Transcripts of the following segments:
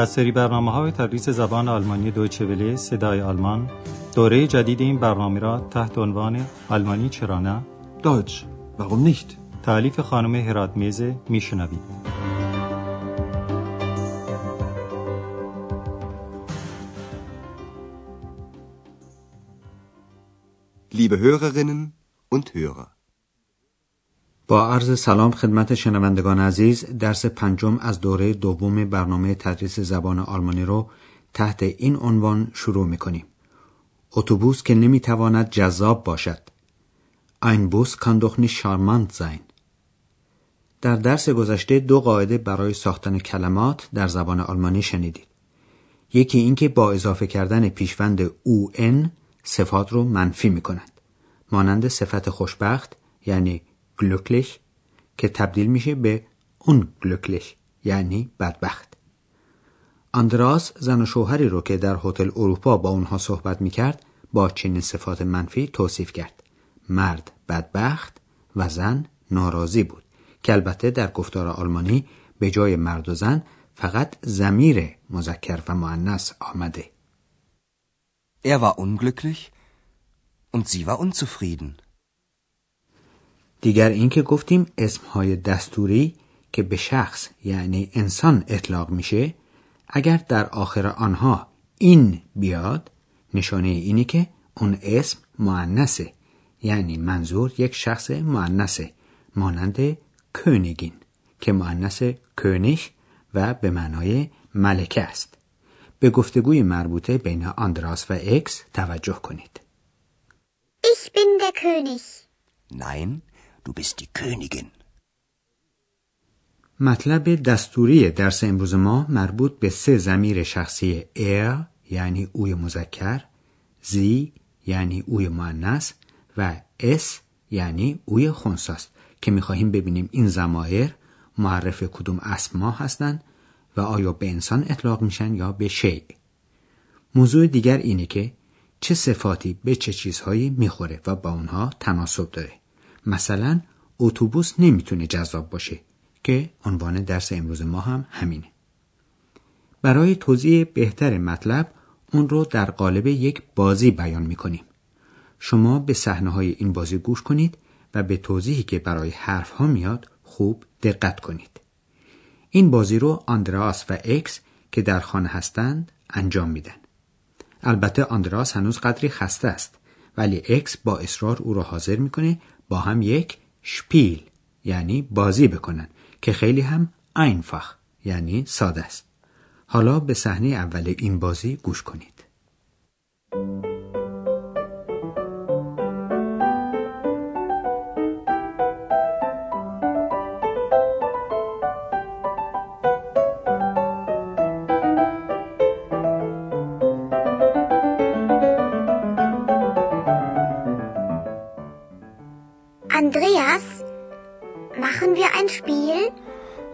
از سری برنامه های تدریس زبان آلمانی دویچه وله صدای آلمان دوره جدید این برنامه را تحت عنوان آلمانی چرا نه Deutsch, warum nicht? تعلیف خانم هرات میزه میشنوید Liebe Hörerinnen und Hörer. با عرض سلام خدمت شنوندگان عزیز درس پنجم از دوره دوم برنامه تدریس زبان آلمانی رو تحت این عنوان شروع می کنیم. اتوبوس که نمی تواند جذاب باشد. Ein Bus kann doch nicht. در درس گذشته دو قاعده برای ساختن کلمات در زبان آلمانی شنیدید. یکی اینکه با اضافه کردن پیشوند او ان صفات رو منفی می کند. مانند صفت خوشبخت یعنی glücklich که تبدیل میشه به unglücklich یعنی بدبخت. آندراس زن و شوهری رو که در هتل اروپا با اونها صحبت می‌کرد با چنین صفات منفی توصیف کرد. مرد بدبخت و زن ناراضی بود که البته در گفتار آلمانی به جای مرد و زن فقط زمیر مذکر و مؤنث آمده. Er war unglücklich und sie war unzufrieden. دیگر اینکه گفتیم اسمهای دستوری که به شخص یعنی انسان اطلاق میشه اگر در آخر آنها این بیاد نشانه اینی که اون اسم معنسه یعنی منظور یک شخص معنسه مانند کönigin که معنس کönich و به معنای ملکه است به گفتگوی مربوطه بین آندراس و اکس توجه کنید Ich bin der König. Nein, du bist die Königin. مطلب دستوری درس امروز ما مربوط به سه زمیر شخصی er یعنی اوی مذکر زی یعنی اوی مؤنث و اس یعنی اوی خنثی که می‌خواهیم ببینیم این زمایر معرف کدوم اسما هستند و آیا به انسان اطلاق میشن یا به شیء موضوع دیگر اینه که چه صفاتی به چه چیزهایی می‌خوره و با اونها تناسب داره مثلا اتوبوس نمی‌تونه جذاب باشه که عنوان درس امروز ما هم همینه. برای توضیح بهتر مطلب اون رو در قالب یک بازی بیان می‌کنیم. شما به صحنه های این بازی گوش کنید و به توضیحی که برای حرف ها میاد خوب دقت کنید. این بازی رو آندراس و اکس که در خانه هستند انجام میدن. البته آندراس هنوز قدری خسته است ولی اکس با اصرار او را حاضر می‌کنه با هم یک Spiel یعنی بازی بکنن که خیلی هم einfach یعنی ساده است. حالا به صحنه اول این بازی گوش کنید.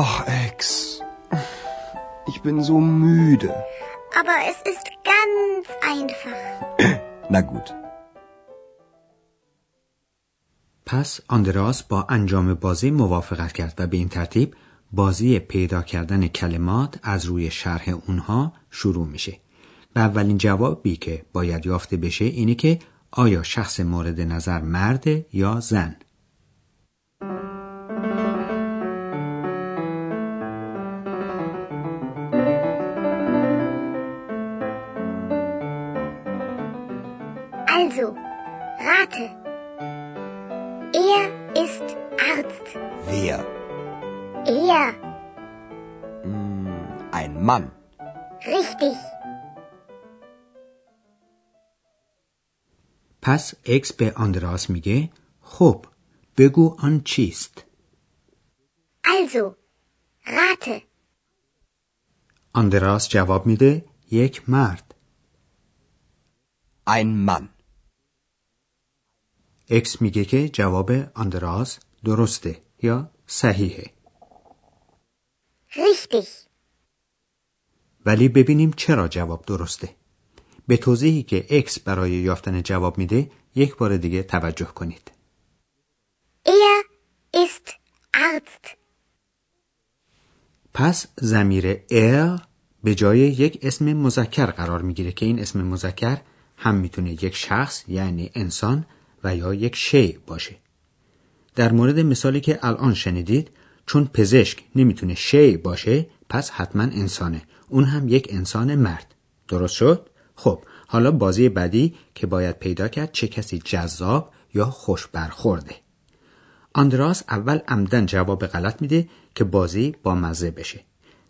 Ach, Ex. Ich bin so müde. Aber es ist ganz einfach. Na gut. پس آندراس با انجام بازی موافقت کرد و به این ترتیب بازی پیدا کردن کلمات از روی شرح اونها شروع میشه و اولین جوابی که باید یافته بشه اینه که آیا شخص مورد نظر مرد یا زن Also, rate. Er ist Arzt. Wer? Er. Hm, ein Mann. Richtig. پس اکس به آندراس میگه خب بگو آن چیست Also, rate. آندراس جواب میده یک مرد Ein Mann. اکس میگه که جواب آندراس درسته یا صحیحه Richtig. ولی ببینیم چرا جواب درسته به توضیحی که اکس برای یافتن جواب میده یک بار دیگه توجه کنید Er ist Arzt. پس زمیر er به جای یک اسم مذکر قرار می‌گیره که این اسم مذکر هم می‌تونه یک شخص یعنی انسان و یا یک شی باشه. در مورد مثالی که الان شنیدید چون پزشک نمی‌تونه شی باشه پس حتما انسانه. اون هم یک انسان مرد. درست شد؟ خب حالا بازی بعدی که باید پیدا کرد چه کسی جذاب یا خوش برخورده آندراس اول عمدن جواب غلط میده که بازی با مزه بشه.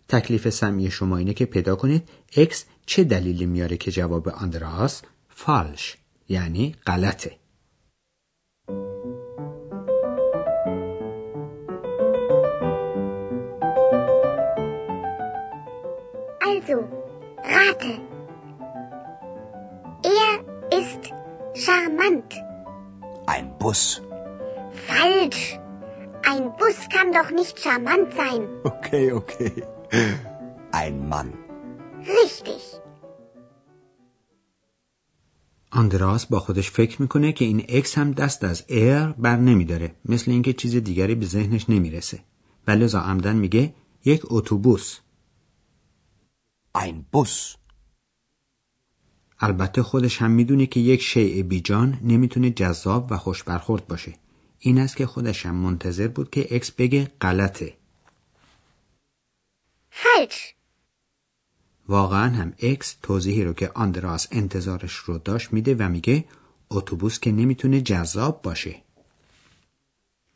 تکلیف سمی شما اینه که پیدا کنید اکس چه دلیلی میاره که جواب آندراس فالش یعنی غلطه. Also, rate. Er ist charmant. Ein Bus. Falsch. Ein Bus kann doch nicht charmant sein. Okay, okay. Ein Mann. Richtig. آندراس با خودش فکر می‌کنه که این اکس هم دست از er بر نمیداره مثل اینکه چیز دیگری به ذهنش نمی‌رسه و لذا عمداً میگه یک اتوبوس Ein Bus. البته خودش هم می‌دونه که یک شیء بیجان نمی‌تونه جذاب و خوش برخورد باشه این است که خودش هم منتظر بود که اکس بگه غلطه Falsch. واقعا هم اکس توضیحی رو که آندراس انتظارش رو داشت میده و میگه اتوبوس که نمی‌تونه جذاب باشه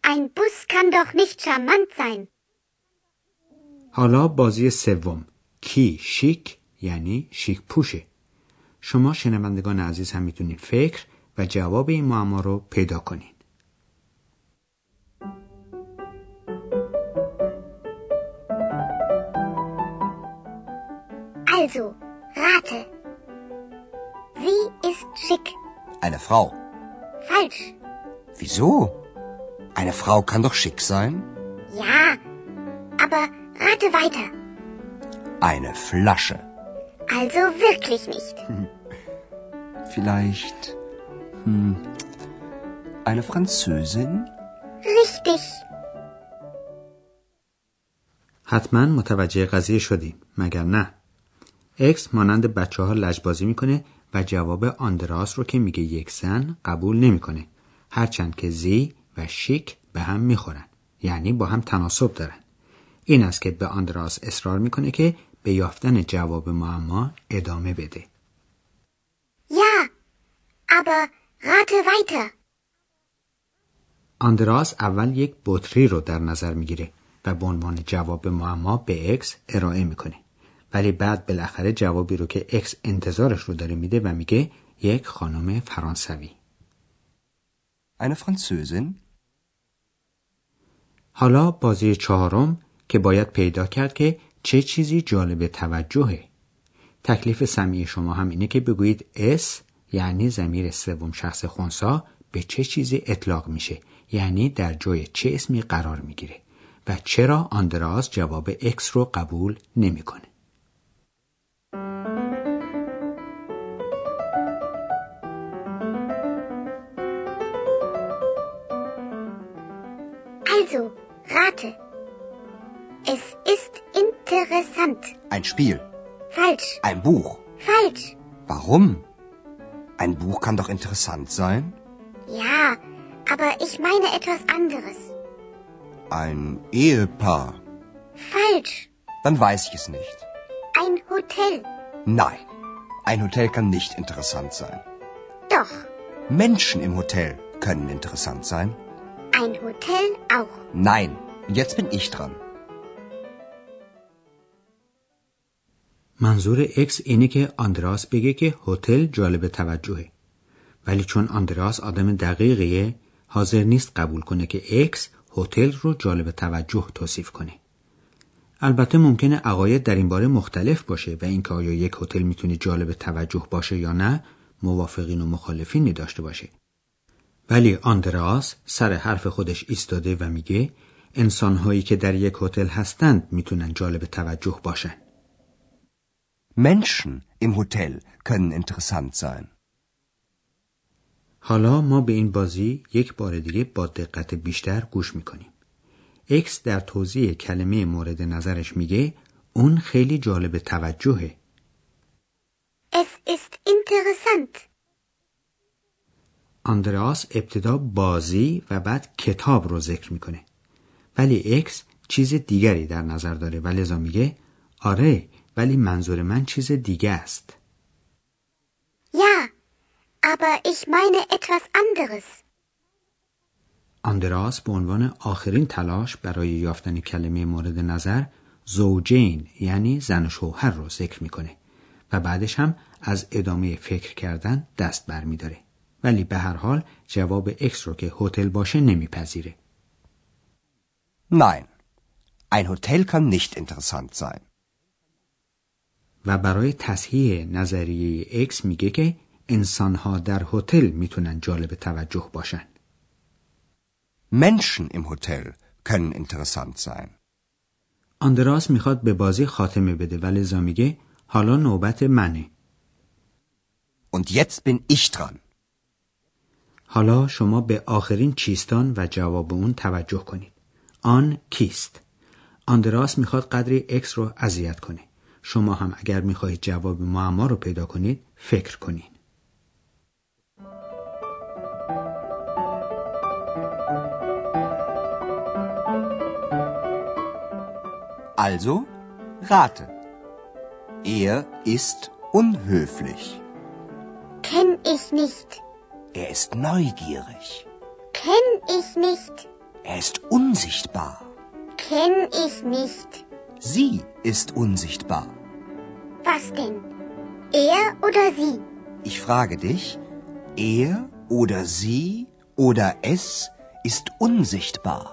Ein Bus kann doch nicht charmant sein. حالا بازی سوم کی شیک یعنی شیک پوشه شما شنوندگان عزیز هم می‌تونید فکر و جواب این معما رو پیدا کنید Also, rate. Sie ist schick. Eine Frau. Falsch. Wieso? Eine Frau kann doch schick sein. Ja, aber rate weiter. Eine Flasche. Also wirklich nicht. Vielleicht. Hm, eine Französin? Richtig. حتما متوجه قضیه شدیم مگر نه اکس مانند بچه ها لجبازی می‌کنه و جواب آندراس رو که میگه یک زن قبول نمی‌کنه هرچند که sie و schick به هم می‌خورن یعنی با هم تناسب دارن این است که به آندراس اصرار می‌کنه که به یافتن جواب معما ادامه بده Ja, aber rate weiter. آندراس اول یک بطری رو در نظر می‌گیره و به عنوان جواب معما به اکس ارائه می‌کنه ولی بعد بالاخره جوابی رو که اکس انتظارش رو داره میده و میگه یک خانم فرانسوی Eine Französin? حالا بازی چهارم که باید پیدا کرد که چه چیزی جالب توجهه تکلیف سمعی شما هم اینه که بگویید es یعنی ضمیر سوم شخص خونسا به چه چیزی اطلاق میشه یعنی در جای چه اسمی قرار می‌گیره و چرا آندراس جواب اکس رو قبول نمی‌کنه Also, rate. Es ist interessant. Ein Spiel. Falsch. Ein Buch. Falsch. Warum? Ein Buch kann doch interessant sein. Ja, aber ich meine etwas anderes. Ein Ehepaar. Falsch. Dann weiß ich es nicht. Ein Hotel. Nein. Ein Hotel kann nicht interessant sein. Doch. Menschen im Hotel können interessant sein. Ein Hotel auch. Nein. Jetzt bin ich dran. منظور اکس اینه که آندراس بگه که هتل جالب توجهه. ولی چون آندراس آدم دقیقیه حاضر نیست قبول کنه که اکس هتل رو جالب توجه توصیف کنه. البته ممکنه عقاید در این باره مختلف باشه و اینکه آیا یک هتل می‌تونه جالب توجه باشه یا نه موافقین و مخالفینی داشته باشه. ولی آندراس سر حرف خودش ایستاده و میگه انسانهایی که در یک هتل هستند می‌تونن جالب توجه باشن. Menschen im Hotel können interessant sein. حالا ما به این بازی یک بار دیگه با دقت بیشتر گوش می‌کنیم. اکس در توضیح کلمه مورد نظرش میگه اون خیلی جالب توجهه Es ist interessant. آندراس ابتدا بازی و بعد کتاب رو ذکر می‌کنه ولی اکس چیز دیگری در نظر داره و لذا میگه آره ولی منظور من چیز دیگه است Ja, aber ich meine etwas anderes. آندراس به عنوان آخرین تلاش برای یافتن کلمه مورد نظر زوجین یعنی زن و شوهر رو ذکر می‌کنه و بعدش هم از ادامه فکر کردن دست برمیداره ولی به هر حال جواب اکس رو که هتل باشه نمیپذیره Nein, ein Hotel kann nicht interessant sein. و برای تصحیح نظریه اکس میگه که انسانها در هتل می‌تونن جالب توجه باشن. Menschen im Hotel können interessant sein. آندراس می‌خواد به بازی خاتمه بده و لذا میگه حالا نوبت منه. Und jetzt bin ich dran. حالا شما به آخرین چیستان و جواب اون توجه کنید. آن کیست؟ آندراس می‌خواد قدری اکس رو اذیت کنه. شما هم اگر می‌خواهید جواب معما رو پیدا کنید فکر کنید Also, rate. Er ist unhöflich. Kenn ich nicht. Er ist neugierig. Kenn ich nicht. Er ist unsichtbar. Kenn ich nicht. Sie ist unsichtbar. Was denn? Er oder sie? Ich frage dich, er oder sie oder es ist unsichtbar.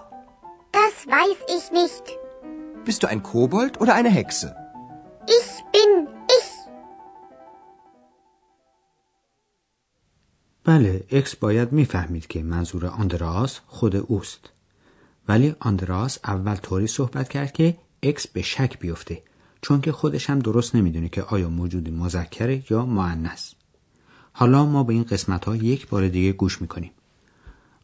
Das weiß ich nicht. Bist du ein Kobold oder eine Hexe? Ich bin ich. بله اکس باید میفهمید که منظور آندراس خود اوست ولی آندراس اول طوری صحبت کرد که اکس به شک بیفته چون که خودش هم درست نمی‌دونه که آیا موجود مذکره یا مؤنث حالا ما به این قسمت ها یک بار دیگه گوش می‌کنیم.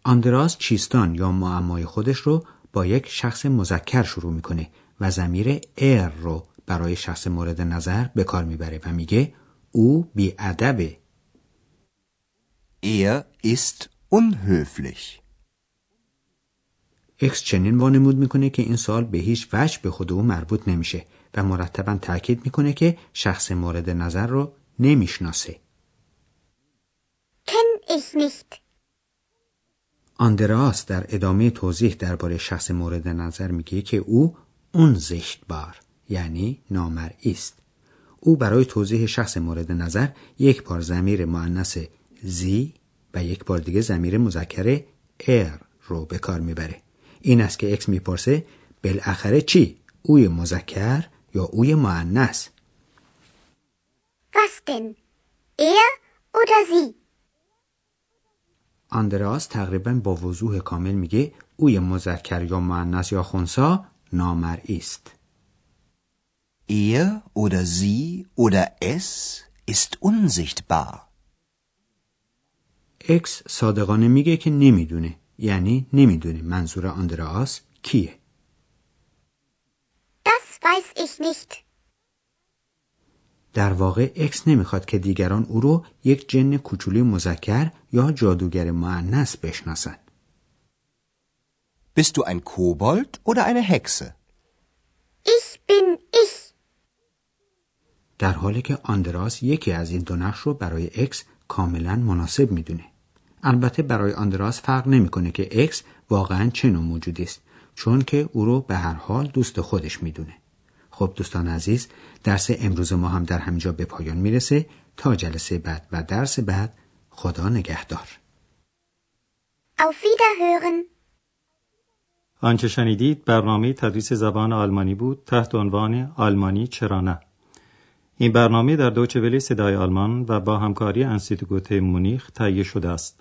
آندراس چیستان یا معمای خودش رو با یک شخص مذکر شروع می‌کنه و زمیر ار رو برای شخص مورد نظر به کار می‌بره و میگه او بیادبه. Er ist unhöflich. اکس چنین وانمود می‌کنه که این سوال به هیچ وجه به خود او مربوط نمیشه و مرتبا تاکید می‌کنه که شخص مورد نظر رو نمی‌شناسه. Kenn ich nicht. آندراس در ادامه توضیح درباره شخص مورد نظر میگه که او اون زشتبار یعنی نامرئی است. او برای توضیح شخص مورد نظر یک بار زمیر مؤنث زی و یک بار دیگه زمیر مذکر ار رو به کار می‌بره. این است که اکس می‌پرسه بالاخره چی اوی مذکر یا اوی مؤنث Was denn? Er oder sie? آندراس تقریبا با وضوح کامل میگه اوی مذکر یا مؤنث یا خونسا نامرئی است Er oder sie oder es ist unsichtbar. اکس صادقانه میگه که نمی‌دونه یعنی نمی‌دونه منظور آندراس کیه Das weiß ich nicht. در واقع اکس نمی‌خواد که دیگران او رو یک جن کوچولی مذکر یا جادوگر مؤنث بشناسند Bist du ein Kobold oder eine Hexe? Ich bin ich. در حالی که آندراس یکی از این دو نقش رو برای اکس کاملا مناسب می‌دونه البته برای آندراس فرق نمی‌کنه که اکس واقعا چه نوع موجودی است چون که او رو به هر حال دوست خودش می‌دونه. خب دوستان عزیز درس امروز ما هم در همینجا به پایان می‌رسه. تا جلسه بعد و درس بعد خدا نگهدار. Auf Wiederhören. آنچه شنیدید برنامه تدریس زبان آلمانی بود تحت عنوان آلمانی چرا نه. این برنامه در دوچه ولی صدای آلمان و با همکاری انستیتوت مونیخ تهیه شده است.